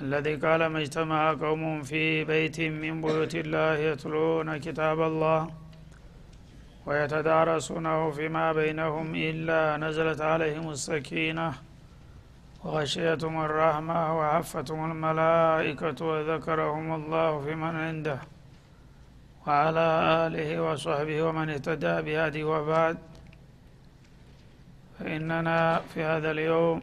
الذي قال ما اجتمع قوم في بيت من بيوت الله يتلون كتاب الله ويتدارسونه فيما بينهم إلا نزلت عليهم السكينة وغشيتهم الرحمة وعفتهم الملائكة وذكرهم الله في من عنده وعلى آله وصحبه ومن اهتدى بهذه وبعد. فإننا في هذا اليوم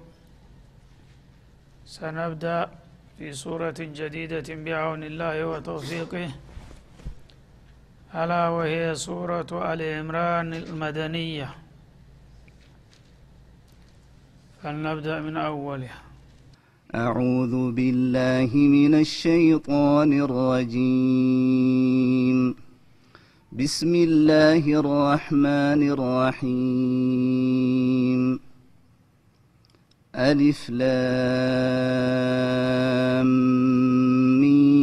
سنبدأ في سورة جديدة بعون الله وتوفيقه ألا وهي سورة آل عمران المدنية. فلنبدأ من أولها. أعوذ بالله من الشيطان الرجيم. بسم الله الرحمن الرحيم. ألف لام ميم.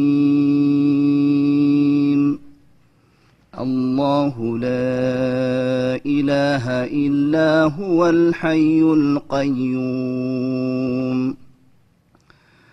الله لا إله إلا هو الحي القيوم.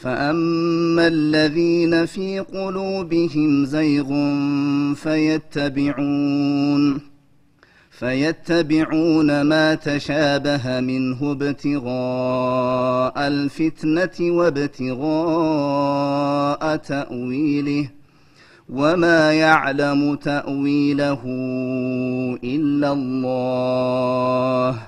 فأما الذين في قلوبهم زيغ فيتبعون فيتبعون ما تشابه منه ابتغاء الفتنة وابتغاء تأويله وما يعلم تأويله إلا الله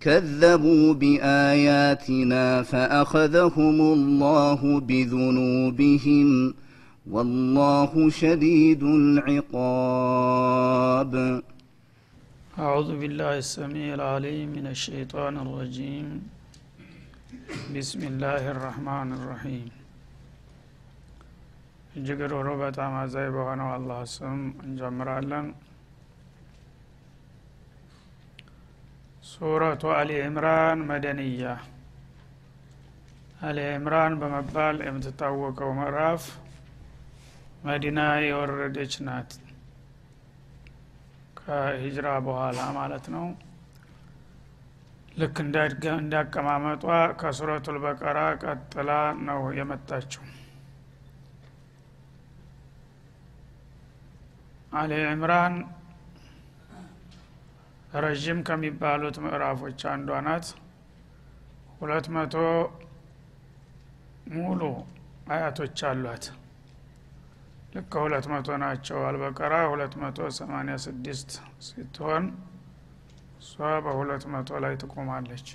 كذبوا باياتنا فاخذهم الله بذنوبهم والله شديد العقاب أعوذ بالله السميع العليم من الشيطان الرجيم بسم الله الرحمن الرحيم እጅግ ሮሮ በጣም አዛኝ በሆነው አላህ ስም እንጀምራለን ሱረቱ አሊ ዕምራን መደንያ። አሊ ዕምራን በመባል የምትታወቀው ምዕራፍ መዲና የወረደች ናት። ከሂጅራ በኋላ ማለት ነው። ልክ እንዳቀማመጧ ከሱረቱል በቀራ ቀጥላ ነው የመጣችው። አሊ ዕምራን ረዥም ከሚባሉት ምዕራፎች አንዷ ናት። ሁለት መቶ ሙሉ አያቶች አሏት። ልክ ከሁለት መቶ ናቸው አልበቀራ። ሁለት መቶ ሰማኒያ ስድስት ስትሆን እሷ በሁለት መቶ ላይ ትቆማለች።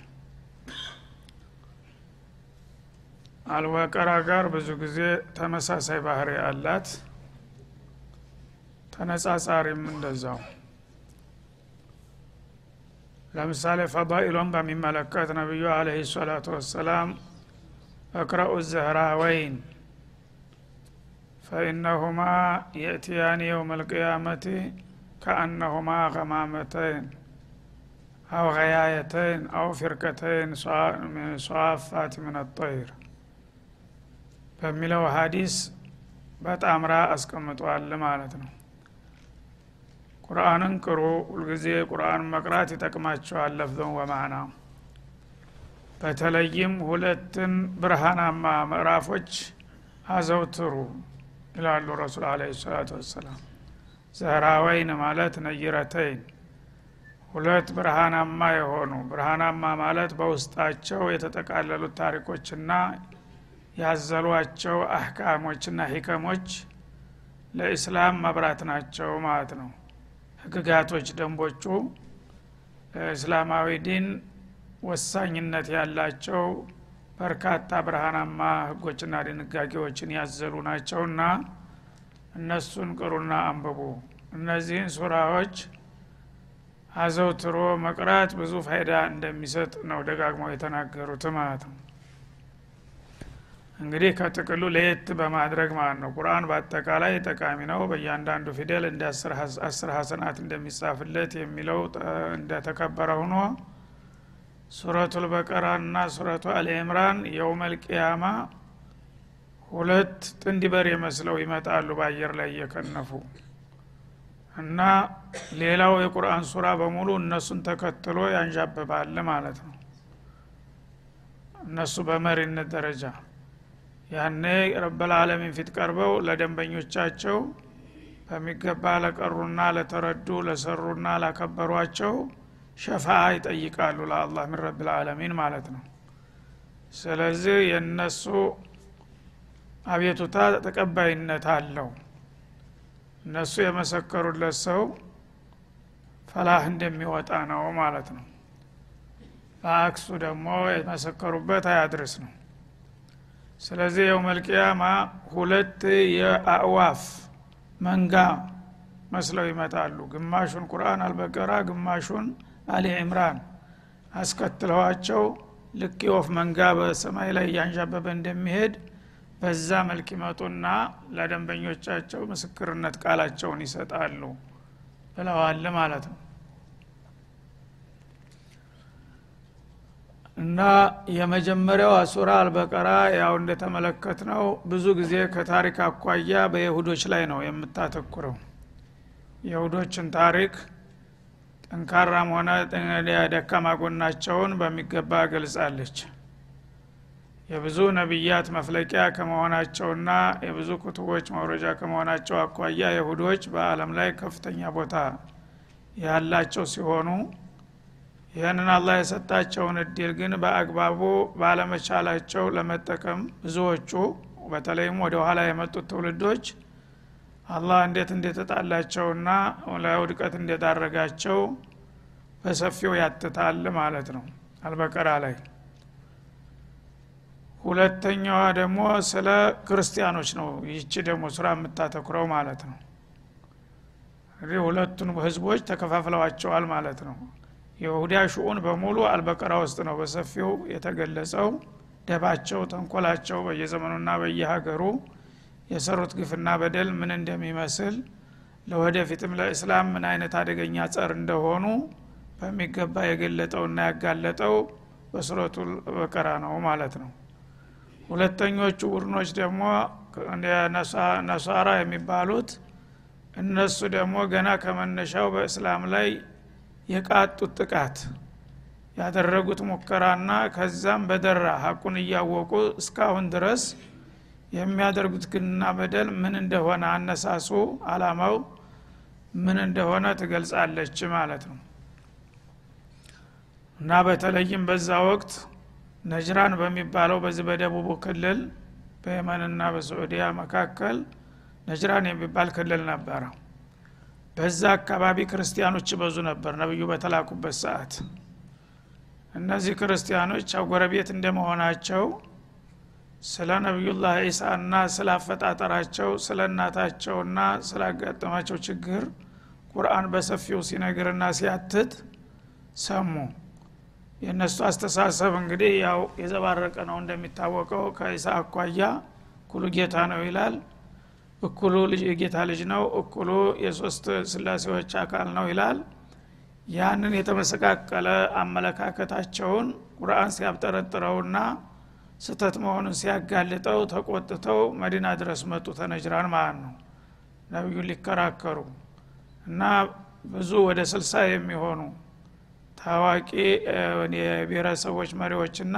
አልበቀራ ጋር ብዙ ጊዜ ተመሳሳይ ባህሪ አላት። ተነጻጻሪም እንደዛው ለምሳሌ ፈዳኢሎን በሚመለከት ነቢዩ አለህ ሰላቱ ወሰላም እቅረኡ ዘህራወይን ፈኢነሁማ የእትያኒ የውም ልቅያመቲ ከአነሁማ ገማመተይን አው ገያየተይን አው ፊርቀተይን ሷፋት ምን ጠይር በሚለው ሀዲስ በጣምራ አስቀምጧል ማለት ነው ቁርአንን ቅሩ። ሁልጊዜ ቁርአን መቅራት ይጠቅማቸዋል ለፍዘን ወማዕና በተለይም ሁለትን ብርሃናማ ምዕራፎች አዘውትሩ ይላሉ ረሱል አለ ሰላቱ ወሰላም። ዘህራወይን ማለት ነይረተይን። ሁለት ብርሃናማ የሆኑ ብርሃናማ ማለት በውስጣቸው የተጠቃለሉት ታሪኮችና ያዘሏቸው አህካሞችና ሂከሞች ለኢስላም መብራት ናቸው ማለት ነው ህግጋቶች ደንቦቹ እስላማዊ ዲን ወሳኝነት ያላቸው በርካታ ብርሃናማ ህጎችና ድንጋጌዎችን ያዘሉ ናቸውና እነሱን ቅሩና አንብቡ። እነዚህን ሱራዎች አዘውትሮ መቅራት ብዙ ፋይዳ እንደሚሰጥ ነው ደጋግመው የተናገሩት ማለት ነው እንግዲህ ከጥቅሉ ለየት በማድረግ ማለት ነው። ቁርአን በአጠቃላይ ጠቃሚ ነው። በእያንዳንዱ ፊደል እንደ አስር ሀሰናት እንደሚጻፍለት የሚለው እንደተከበረ ሁኖ ሱረቱል በቀራ እና ሱረቱ አልዕምራን የውመል ቅያማ ሁለት ጥንድ በር መስለው ይመጣሉ በአየር ላይ እየከነፉ። እና ሌላው የቁርአን ሱራ በሙሉ እነሱን ተከትሎ ያንዣብባል ማለት ነው። እነሱ በመሪነት ደረጃ ያኔ ረበልዓለሚን ፊት ቀርበው ለደንበኞቻቸው በሚገባ ለቀሩና ለተረዱ ለሰሩና ላከበሯቸው ሸፋ ይጠይቃሉ ለአላህ ምን ረብልዓለሚን ማለት ነው። ስለዚህ የእነሱ አቤቱታ ተቀባይነት አለው። እነሱ የመሰከሩለት ሰው ፈላህ እንደሚወጣ ነው ማለት ነው። በአክሱ ደግሞ የመሰከሩበት አያድርስ ነው ስለዚህ የው መልቅያማ ሁለት የአእዋፍ መንጋ መስለው ይመጣሉ። ግማሹን ቁርአን አልበቀራ ግማሹን አሊ ዕምራን አስከትለዋቸው ልክ የወፍ መንጋ በሰማይ ላይ እያንዣበበ እንደሚሄድ በዛ መልክ ይመጡና ለደንበኞቻቸው ምስክርነት ቃላቸውን ይሰጣሉ ብለዋል ማለት ነው እና የመጀመሪያው ሱራ አልበቀራ ያው እንደተመለከት ነው ብዙ ጊዜ ከታሪክ አኳያ በይሁዶች ላይ ነው የምታተኩረው። የይሁዶችን ታሪክ ጠንካራም ሆነ ደካማ ጎናቸውን በሚገባ ገልጻለች። የብዙ ነቢያት መፍለቂያ ከመሆናቸውና የብዙ ኩቱቦች መውረጃ ከመሆናቸው አኳያ ይሁዶች በአለም ላይ ከፍተኛ ቦታ ያላቸው ሲሆኑ ይህንን አላህ የሰጣቸውን እድል ግን በአግባቡ ባለመቻላቸው ለመጠቀም ብዙዎቹ በተለይም ወደ ኋላ የመጡት ትውልዶች አላህ እንዴት እንደተጣላቸውና ለውድቀት እንደዳረጋቸው በሰፊው ያትታል ማለት ነው። አልበቀራ ላይ ሁለተኛዋ ደግሞ ስለ ክርስቲያኖች ነው። ይቺ ደግሞ ስራ የምታተኩረው ማለት ነው። እንግዲህ ሁለቱን ህዝቦች ተከፋፍለዋቸዋል ማለት ነው የይሁዳ ሽኡን በሙሉ አልበቀራ ውስጥ ነው በሰፊው የተገለጸው። ደባቸው ተንኮላቸው በየዘመኑና በየሀገሩ የሰሩት ግፍና በደል ምን እንደሚመስል ለወደፊትም ለእስላም ምን አይነት አደገኛ ጸር እንደሆኑ በሚገባ የገለጠውና ያጋለጠው በሱረቱ በቀራ ነው ማለት ነው። ሁለተኞቹ ቡድኖች ደግሞ ነሷራ የሚባሉት እነሱ ደግሞ ገና ከመነሻው በእስላም ላይ የቃጡት ጥቃት ያደረጉት ሙከራና ከዛም በደራ ሀቁን እያወቁ እስካሁን ድረስ የሚያደርጉት ግንና በደል ምን እንደሆነ አነሳሱ አላማው ምን እንደሆነ ትገልጻለች ማለት ነው። እና በተለይም በዛ ወቅት ነጅራን በሚባለው በዚህ በደቡቡ ክልል በየመንና በስዑዲያ መካከል ነጅራን የሚባል ክልል ነበረ በዛ አካባቢ ክርስቲያኖች ይበዙ ነበር ነብዩ በተላኩበት ሰዓት። እነዚህ ክርስቲያኖች አጎረቤት እንደመሆናቸው ስለ ነቢዩላህ ዒሳና ስለ አፈጣጠራቸው ስለ እናታቸውና ስላጋጠማቸው ችግር ቁርአን በሰፊው ሲነግርና ሲያትት ሰሙ። የእነሱ አስተሳሰብ እንግዲህ ያው የዘባረቀ ነው እንደሚታወቀው። ከኢሳ አኳያ እኩሉ ጌታ ነው ይላል እኩሉ የጌታ ልጅ ነው እኩሉ የሶስት ስላሴዎች አካል ነው ይላል። ያንን የተመሰቃቀለ አመለካከታቸውን ቁርአን ሲያብጠረጥረውና ስተት መሆኑን ሲያጋልጠው ተቆጥተው መዲና ድረስ መጡ ተነጅራን ማለት ነው። ነቢዩ ሊከራከሩ እና ብዙ ወደ ስልሳ የሚሆኑ ታዋቂ የብሔረሰቦች መሪዎችና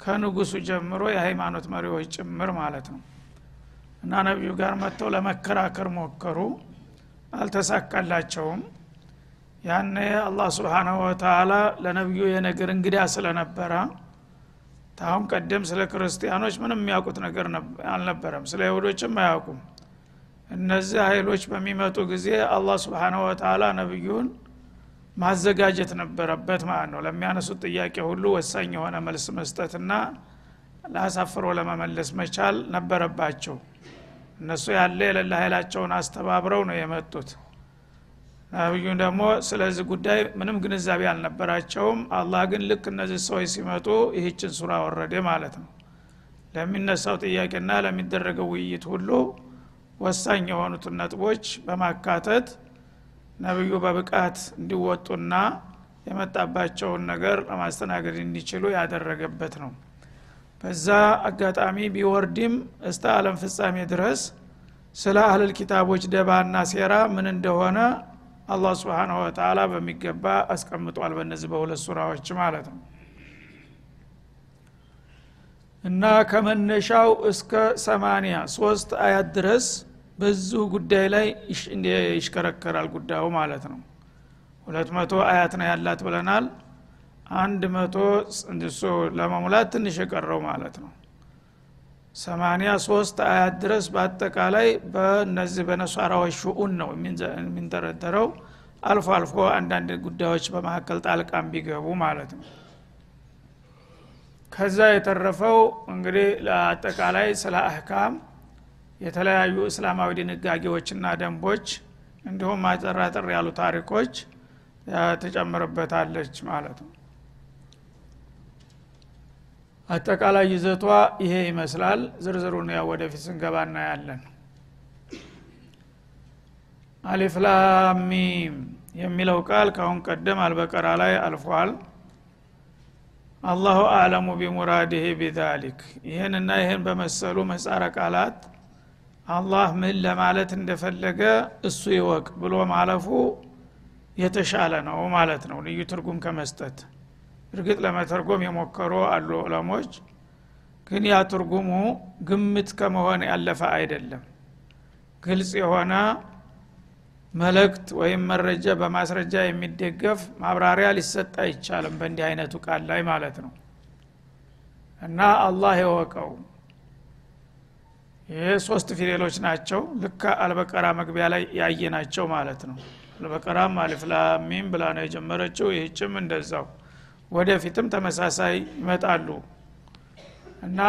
ከንጉሱ ጀምሮ የሃይማኖት መሪዎች ጭምር ማለት ነው እና ነቢዩ ጋር መጥተው ለመከራከር ሞከሩ። አልተሳካላቸውም። ያነ አላህ ስብሓናሁ ወተላ ለነቢዩ የነገር እንግዳ ስለነበረ ታሁን ቀደም ስለ ክርስቲያኖች ምንም የሚያውቁት ነገር አልነበረም። ስለ ይሁዶችም አያውቁም። እነዚህ ኃይሎች በሚመጡ ጊዜ አላህ ስብሓናሁ ወተላ ነቢዩን ማዘጋጀት ነበረበት ማለት ነው። ለሚያነሱት ጥያቄ ሁሉ ወሳኝ የሆነ መልስ መስጠትና ለአሳፍሮ ለመመለስ መቻል ነበረባቸው እነሱ ያለ የሌለ ኃይላቸውን አስተባብረው ነው የመጡት። ነቢዩ ደግሞ ስለዚህ ጉዳይ ምንም ግንዛቤ አልነበራቸውም። አላህ ግን ልክ እነዚህ ሰዎች ሲመጡ ይህችን ሱራ ወረደ ማለት ነው። ለሚነሳው ጥያቄና ለሚደረገው ውይይት ሁሉ ወሳኝ የሆኑትን ነጥቦች በማካተት ነቢዩ በብቃት እንዲወጡና የመጣባቸውን ነገር ለማስተናገድ እንዲችሉ ያደረገበት ነው በዛ አጋጣሚ ቢወርድም እስተ አለም ፍጻሜ ድረስ ስለ አህልል ኪታቦች ደባና ሴራ ምን እንደሆነ አላህ ስብሓናሁ ወተላ በሚገባ አስቀምጧል በእነዚህ በሁለት ሱራዎች ማለት ነው። እና ከመነሻው እስከ ሰማኒያ ሶስት አያት ድረስ በዚሁ ጉዳይ ላይ ይሽከረከራል ጉዳዩ ማለት ነው። ሁለት መቶ አያት ነው ያላት ብለናል አንድ መቶ ለመሙላት ትንሽ የቀረው ማለት ነው። ሰማኒያ ሶስት አያት ድረስ በአጠቃላይ በእነዚህ በነሷራዎች ሽኡን ነው የሚንደረደረው አልፎ አልፎ አንዳንድ ጉዳዮች በመካከል ጣልቃም ቢገቡ ማለት ነው። ከዛ የተረፈው እንግዲህ ለአጠቃላይ ስለ አህካም የተለያዩ እስላማዊ ድንጋጌዎችና ደንቦች እንዲሁም አጠራጥር ያሉ ታሪኮች ትጨምርበታለች ማለት ነው አጠቃላይ ይዘቷ ይሄ ይመስላል። ዝርዝሩን ያው ወደፊት ስንገባ እናያለን። አሊፍላሚም የሚለው ቃል ካሁን ቀደም አልበቀራ ላይ አልፏል። አላሁ አዕለሙ ቢሙራዲህ ቢዛሊክ። ይህንና ይህን በመሰሉ መጻረ ቃላት አላህ ምን ለማለት እንደፈለገ እሱ ይወቅ ብሎ ማለፉ የተሻለ ነው ማለት ነው። ልዩ ትርጉም ከመስጠት እርግጥ ለመተርጎም የሞከሩ አሉ ዑለሞች ግን ያ ትርጉሙ ግምት ከመሆን ያለፈ አይደለም። ግልጽ የሆነ መልእክት ወይም መረጃ በማስረጃ የሚደገፍ ማብራሪያ ሊሰጥ አይቻልም በእንዲህ አይነቱ ቃል ላይ ማለት ነው። እና አላህ የወቀው ይህ ሶስት ፊደሎች ናቸው። ልክ አልበቀራ መግቢያ ላይ ያየ ናቸው ማለት ነው። አልበቀራም አሊፍላሚም ብላ ነው የጀመረችው። ይህችም እንደዛው ወደፊትም ተመሳሳይ ይመጣሉ። እና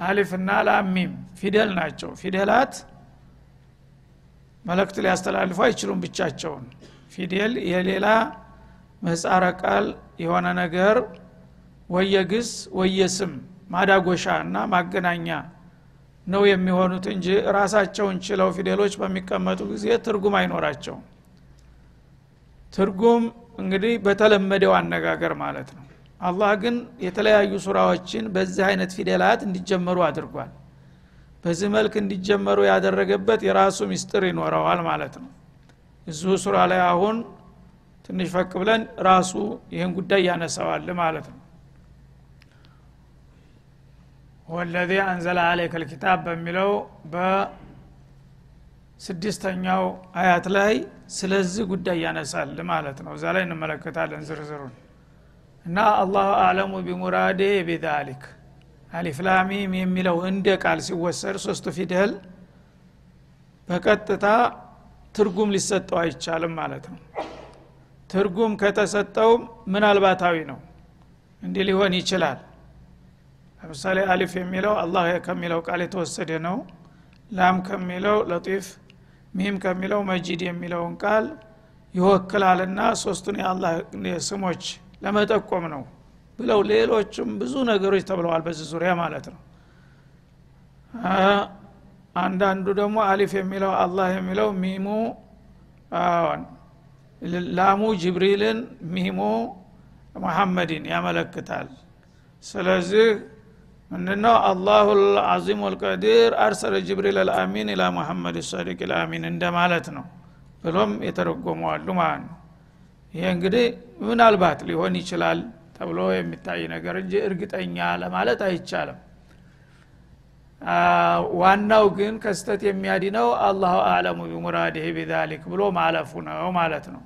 አሊፍና ላሚም ፊደል ናቸው። ፊደላት መልእክት ሊያስተላልፉ አይችሉም ብቻቸውን። ፊደል የሌላ ምህጻረ ቃል የሆነ ነገር ወየግስ ወየስም ማዳጎሻ እና ማገናኛ ነው የሚሆኑት እንጂ ራሳቸውን ችለው ፊደሎች በሚቀመጡ ጊዜ ትርጉም አይኖራቸውም። ትርጉም እንግዲህ በተለመደው አነጋገር ማለት ነው። አላህ ግን የተለያዩ ሱራዎችን በዚህ አይነት ፊደላት እንዲጀመሩ አድርጓል። በዚህ መልክ እንዲጀመሩ ያደረገበት የራሱ ሚስጥር ይኖረዋል ማለት ነው። እዚሁ ሱራ ላይ አሁን ትንሽ ፈቅ ብለን ራሱ ይህን ጉዳይ ያነሳዋል ማለት ነው። ወለዚ አንዘለ አለይከ ልኪታብ በሚለው በስድስተኛው አያት ላይ ስለዚህ ጉዳይ ያነሳል ማለት ነው። እዛ ላይ እንመለከታለን ዝርዝሩን። እና አላሁ አለሙ ቢሙራዴ ቢዛሊክ አሊፍላሚም የሚለው እንደ ቃል ሲወሰድ ሶስቱ ፊደል በቀጥታ ትርጉም ሊሰጠው አይቻልም ማለት ነው። ትርጉም ከተሰጠው ምናልባታዊ ነው። እንዲህ ሊሆን ይችላል። ለምሳሌ አሊፍ የሚለው አላህ ከሚለው ቃል የተወሰደ ነው። ላም ከሚለው ለጢፍ ሚም ከሚለው መጂድ የሚለውን ቃል ይወክላልና ሶስቱን የአላህ ስሞች ለመጠቆም ነው ብለው ሌሎችም ብዙ ነገሮች ተብለዋል በዚህ ዙሪያ ማለት ነው። አንዳንዱ ደግሞ አሊፍ የሚለው አላህ የሚለው ሚሙ ላሙ ጅብሪልን ሚሙ ሙሐመድን ያመለክታል። ስለዚህ ምንድነው አላሁ ልዓዚሙ ልቀዲር አርሰለ ጅብሪል አልአሚን ኢላ ሙሐመድ ሳዲቅ ልአሚን እንደማለት ነው። ብሎም የተረጎመዋሉ ማለት ነው። ይሄ እንግዲህ ምናልባት ሊሆን ይችላል ተብሎ የሚታይ ነገር እንጂ እርግጠኛ ለማለት አይቻልም። ዋናው ግን ከስተት የሚያድነው አላሁ አለሙ ቢሙራድህ ቢዛሊክ ብሎ ማለፉ ነው ማለት ነው።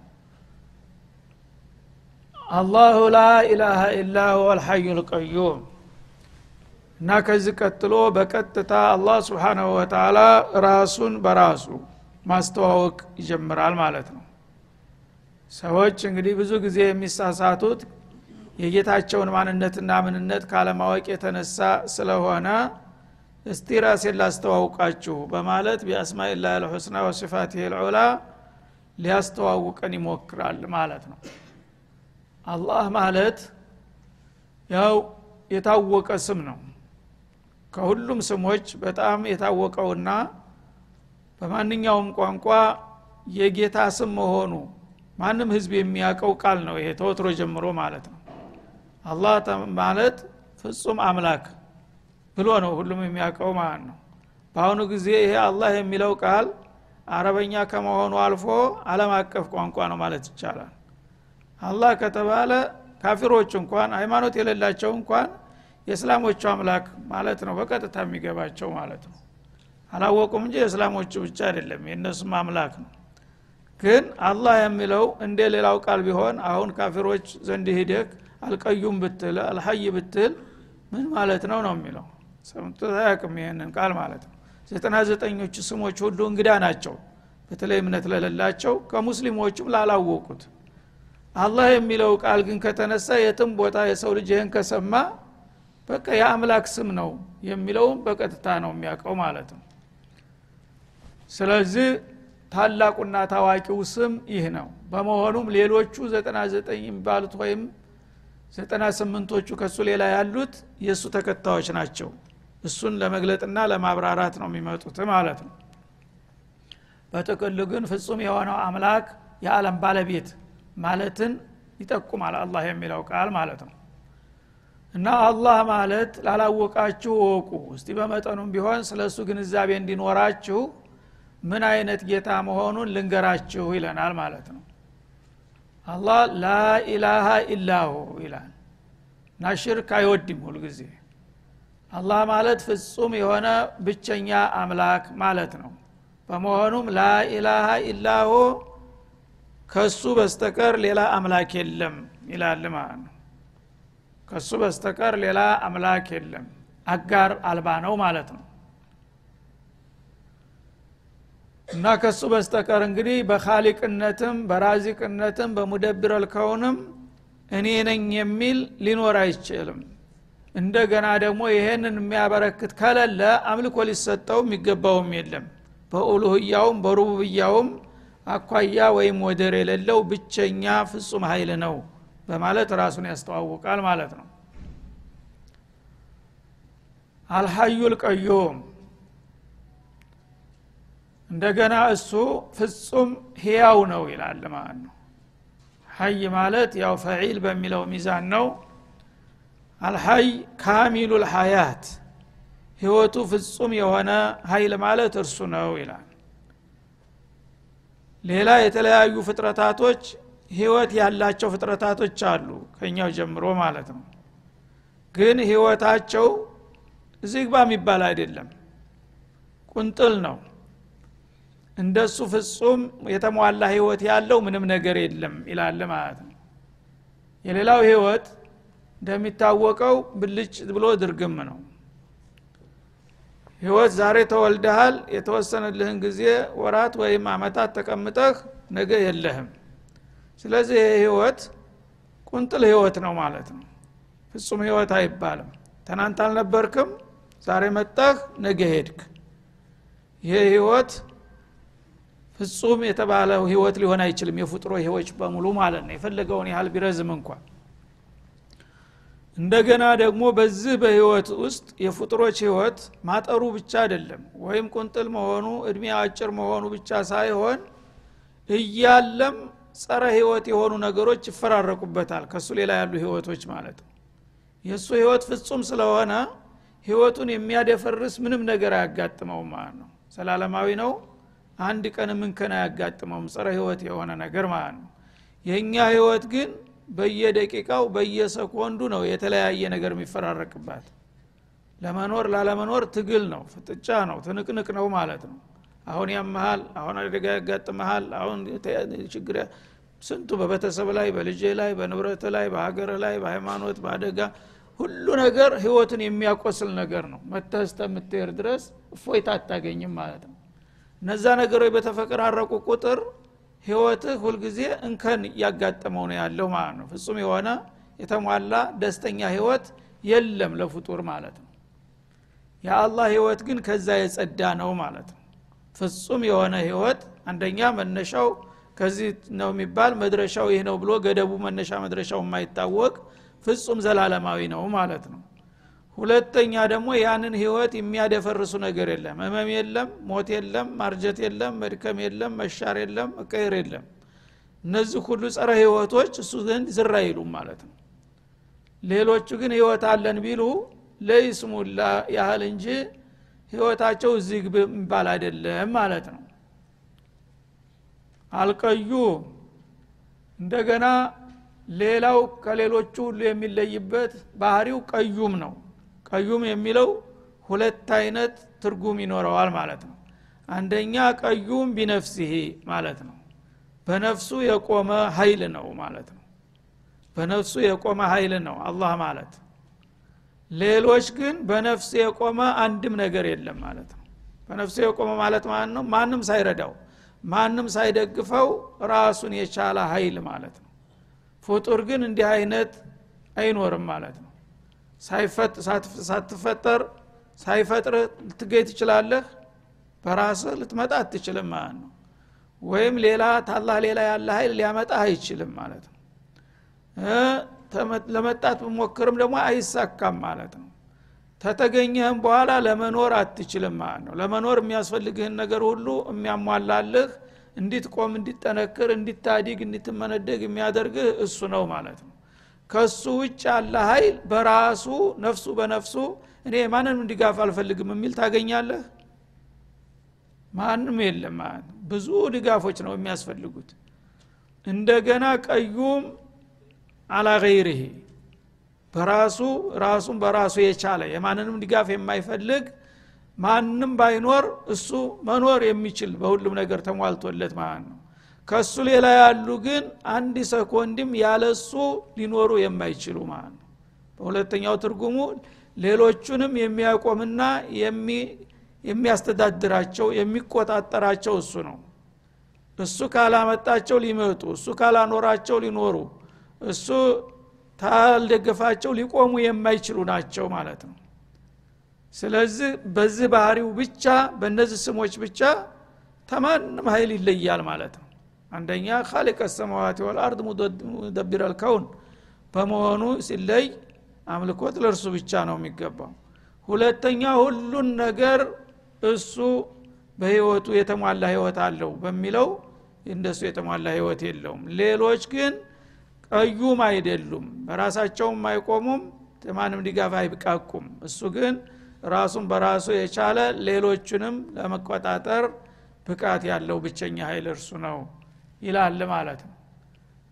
አላሁ ላ ኢላሃ ኢላ ሁወ አልሐዩ ልቀዩም እና ከዚህ ቀጥሎ በቀጥታ አላህ ስብሓናሁ ወተላ ራሱን በራሱ ማስተዋወቅ ይጀምራል ማለት ነው። ሰዎች እንግዲህ ብዙ ጊዜ የሚሳሳቱት የጌታቸውን ማንነትና ምንነት ካለማወቅ የተነሳ ስለሆነ እስቲ ራሴን ላስተዋውቃችሁ በማለት ቢአስማኢላ ልሑስና ወሲፋት ልዑላ ሊያስተዋውቀን ይሞክራል ማለት ነው። አላህ ማለት ያው የታወቀ ስም ነው ከሁሉም ስሞች በጣም የታወቀውና በማንኛውም ቋንቋ የጌታ ስም መሆኑ ማንም ህዝብ የሚያውቀው ቃል ነው። ይሄ ተወትሮ ጀምሮ ማለት ነው። አላህ ማለት ፍጹም አምላክ ብሎ ነው ሁሉም የሚያውቀው ማለት ነው። በአሁኑ ጊዜ ይሄ አላህ የሚለው ቃል አረበኛ ከመሆኑ አልፎ አለም አቀፍ ቋንቋ ነው ማለት ይቻላል። አላህ ከተባለ ካፊሮች እንኳን ሃይማኖት የሌላቸው እንኳን የእስላሞቹ አምላክ ማለት ነው። በቀጥታ የሚገባቸው ማለት ነው። አላወቁም እንጂ የእስላሞቹ ብቻ አይደለም የእነሱም አምላክ ነው። ግን አላህ የሚለው እንደ ሌላው ቃል ቢሆን አሁን ካፊሮች ዘንድ ሂደክ አልቀዩም ብትል አልሀይ ብትል ምን ማለት ነው ነው የሚለው። ሰምቶት አያቅም ይህንን ቃል ማለት ነው። ዘጠና ዘጠኞቹ ስሞች ሁሉ እንግዳ ናቸው። በተለይ እምነት ለሌላቸው ከሙስሊሞቹም ላላወቁት። አላህ የሚለው ቃል ግን ከተነሳ የትም ቦታ የሰው ልጅ ይህን ከሰማ በቃ የአምላክ ስም ነው የሚለውም በቀጥታ ነው የሚያውቀው ማለት ነው። ስለዚህ ታላቁና ታዋቂው ስም ይህ ነው። በመሆኑም ሌሎቹ ዘጠና ዘጠኝ የሚባሉት ወይም ዘጠና ስምንቶቹ ከእሱ ሌላ ያሉት የእሱ ተከታዮች ናቸው። እሱን ለመግለጥና ለማብራራት ነው የሚመጡት ማለት ነው። በጥቅሉ ግን ፍጹም የሆነው አምላክ የዓለም ባለቤት ማለትን ይጠቁማል አላህ የሚለው ቃል ማለት ነው እና አላህ ማለት ላላወቃችሁ ወቁ እስቲ በመጠኑም ቢሆን ስለ እሱ ግንዛቤ እንዲኖራችሁ ምን አይነት ጌታ መሆኑን ልንገራችሁ ይለናል ማለት ነው። አላህ ላኢላሃ ኢላሁ ይላል። እና ሽርክ አይወድም ሁልጊዜ አላህ ማለት ፍጹም የሆነ ብቸኛ አምላክ ማለት ነው። በመሆኑም ላኢላሃ ኢላሁ ከሱ በስተቀር ሌላ አምላክ የለም ይላል ማለት ነው ከሱ በስተቀር ሌላ አምላክ የለም። አጋር አልባ ነው ማለት ነው። እና ከሱ በስተቀር እንግዲህ በካሊቅነትም በራዚቅነትም በሙደብር አልከውንም እኔ ነኝ የሚል ሊኖር አይችልም። እንደገና ደግሞ ይሄንን የሚያበረክት ከለለ አምልኮ ሊሰጠው የሚገባውም የለም። በኡሉህያውም በሩቡብያውም አኳያ ወይም ወደር የሌለው ብቸኛ ፍጹም ኃይል ነው በማለት ራሱን ያስተዋውቃል ማለት ነው። الحي القيوم እንደገና እሱ ፍጹም ህያው ነው ይላል ማለት ነው። حي ማለት ያው فعيل በሚለው ሚዛን ነው። الحي كامل الحياة ህይወቱ ፍጹም የሆነ ሀይ ማለት እርሱ ነው ይላል። ሌላ የተለያዩ ፍጥረታቶች ህይወት ያላቸው ፍጥረታቶች አሉ ከኛው ጀምሮ ማለት ነው። ግን ህይወታቸው እዚህ ግባ የሚባል አይደለም ቁንጥል ነው። እንደሱ ፍጹም የተሟላ ህይወት ያለው ምንም ነገር የለም ይላል ማለት ነው። የሌላው ህይወት እንደሚታወቀው ብልጭ ብሎ ድርግም ነው። ህይወት ዛሬ ተወልደሃል የተወሰነልህን ጊዜ ወራት ወይም አመታት ተቀምጠህ ነገ የለህም ስለዚህ ህይወት ቁንጥል ህይወት ነው ማለት ነው። ፍጹም ህይወት አይባልም። ትናንት አልነበርክም ዛሬ መጣህ ነገ ሄድክ። ይህ ህይወት ፍጹም የተባለው ህይወት ሊሆን አይችልም። የፍጥሮ ህይወት በሙሉ ማለት ነው። የፈለገውን ያህል ቢረዝም እንኳ እንደገና ደግሞ በዚህ በህይወት ውስጥ የፍጡሮች ህይወት ማጠሩ ብቻ አይደለም። ወይም ቁንጥል መሆኑ እድሜ አጭር መሆኑ ብቻ ሳይሆን እያለም ጸረ ህይወት የሆኑ ነገሮች ይፈራረቁበታል። ከሱ ሌላ ያሉ ህይወቶች ማለት ነው። የእሱ ህይወት ፍጹም ስለሆነ ህይወቱን የሚያደፈርስ ምንም ነገር አያጋጥመውም ማለት ነው። ሰላለማዊ ነው። አንድ ቀን ምንከን አያጋጥመውም? ጸረ ህይወት የሆነ ነገር ማለት ነው። የእኛ ህይወት ግን በየደቂቃው በየሰኮንዱ ነው የተለያየ ነገር የሚፈራረቅባት። ለመኖር ላለመኖር ትግል ነው ፍጥጫ ነው ትንቅንቅ ነው ማለት ነው አሁን ያመሃል አሁን አደጋ ያጋጥመሃል አሁን ችግር ስንቱ በቤተሰብ ላይ በልጅ ላይ በንብረት ላይ በሀገር ላይ በሃይማኖት በአደጋ ሁሉ ነገር ህይወትን የሚያቆስል ነገር ነው። መተስተ የምትሄድ ድረስ እፎይታ አታገኝም ማለት ነው። እነዛ ነገሮች በተፈቀራረቁ ቁጥር ህይወትህ ሁልጊዜ እንከን እያጋጠመው ነው ያለው ማለት ነው። ፍጹም የሆነ የተሟላ ደስተኛ ህይወት የለም ለፍጡር ማለት ነው። የአላህ ህይወት ግን ከዛ የጸዳ ነው ማለት ነው ፍጹም የሆነ ህይወት። አንደኛ መነሻው ከዚህ ነው የሚባል መድረሻው ይህ ነው ብሎ ገደቡ መነሻ መድረሻው የማይታወቅ ፍጹም ዘላለማዊ ነው ማለት ነው። ሁለተኛ ደግሞ ያንን ህይወት የሚያደፈርሱ ነገር የለም። ህመም የለም ሞት የለም ማርጀት የለም መድከም የለም መሻር የለም መቀየር የለም። እነዚህ ሁሉ ጸረ ህይወቶች እሱ ዘንድ ዝር አይሉም ማለት ነው። ሌሎቹ ግን ህይወት አለን ቢሉ ለይስሙላ ያህል እንጂ ህይወታቸው እዚህ ግብ የሚባል አይደለም ማለት ነው። አልቀዩ። እንደገና ሌላው ከሌሎቹ ሁሉ የሚለይበት ባህሪው ቀዩም ነው። ቀዩም የሚለው ሁለት አይነት ትርጉም ይኖረዋል ማለት ነው። አንደኛ ቀዩም ቢነፍሲሂ ማለት ነው። በነፍሱ የቆመ ኃይል ነው ማለት ነው። በነፍሱ የቆመ ኃይል ነው አላህ ማለት ሌሎች ግን በነፍሱ የቆመ አንድም ነገር የለም ማለት ነው። በነፍሱ የቆመ ማለት ማለት ነው? ማንም ሳይረዳው ማንም ሳይደግፈው ራሱን የቻለ ኃይል ማለት ነው። ፍጡር ግን እንዲህ አይነት አይኖርም ማለት ነው። ሳትፈጠር ሳይፈጥር ልትገኝ ትችላለህ? በራስህ ልትመጣ አትችልም ማለት ነው። ወይም ሌላ ታላህ ሌላ ያለ ኃይል ሊያመጣ አይችልም ማለት ነው ለመጣት ብሞክርም ደግሞ አይሳካም ማለት ነው። ተተገኘህም በኋላ ለመኖር አትችልም ማለት ነው። ለመኖር የሚያስፈልግህን ነገር ሁሉ የሚያሟላልህ እንዲትቆም እንዲጠነክር እንዲታዲግ እንዲትመነደግ የሚያደርግህ እሱ ነው ማለት ነው። ከሱ ውጭ ያለ ኃይል በራሱ ነፍሱ በነፍሱ እኔ ማንንም ድጋፍ አልፈልግም የሚል ታገኛለህ? ማንም የለም ብዙ ድጋፎች ነው የሚያስፈልጉት። እንደገና ቀዩም አላ ገይርህ። በራሱ ራሱን በራሱ የቻለ የማንንም ድጋፍ የማይፈልግ ማንም ባይኖር እሱ መኖር የሚችል በሁሉም ነገር ተሟልቶለት ማለት ነው። ከሱ ሌላ ያሉ ግን አንድ ሰኮንድም ያለሱ ሊኖሩ የማይችሉ ማለት ነው። በሁለተኛው ትርጉሙ ሌሎቹንም የሚያቆምና የሚያስተዳድራቸው የሚቆጣጠራቸው እሱ ነው። እሱ ካላመጣቸው ሊመጡ እሱ ካላኖራቸው ሊኖሩ እሱ ታልደገፋቸው ሊቆሙ የማይችሉ ናቸው ማለት ነው። ስለዚህ በዚህ ባህሪው ብቻ በእነዚህ ስሞች ብቻ ተማንም ሀይል ይለያል ማለት ነው። አንደኛ ካሊቀ ሰማዋት ወልአርድ ሙደቢር አልከውን በመሆኑ ሲለይ አምልኮት ለእርሱ ብቻ ነው የሚገባው። ሁለተኛ ሁሉን ነገር እሱ በህይወቱ የተሟላ ህይወት አለው በሚለው እንደሱ የተሟላ ህይወት የለውም። ሌሎች ግን ቀዩም አይደሉም በራሳቸውም አይቆሙም ማንም ድጋፍ አይብቃቁም እሱ ግን ራሱን በራሱ የቻለ ሌሎቹንም ለመቆጣጠር ብቃት ያለው ብቸኛ ኃይል እርሱ ነው ይላል ማለት ነው።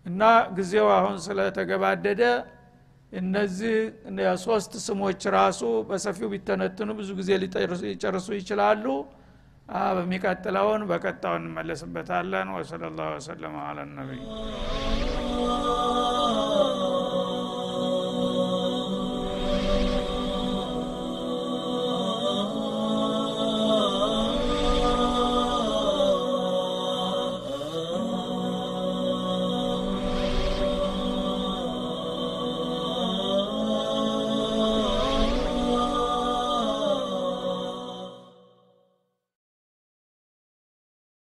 እና ጊዜው አሁን ስለተገባደደ እነዚህ ሶስት ስሞች ራሱ በሰፊው ቢተነትኑ ብዙ ጊዜ ሊጨርሱ ይችላሉ። በሚቀጥለውን በቀጣው እንመለስበታለን። ወሰለ ላሁ ወሰለም አለ ነቢይ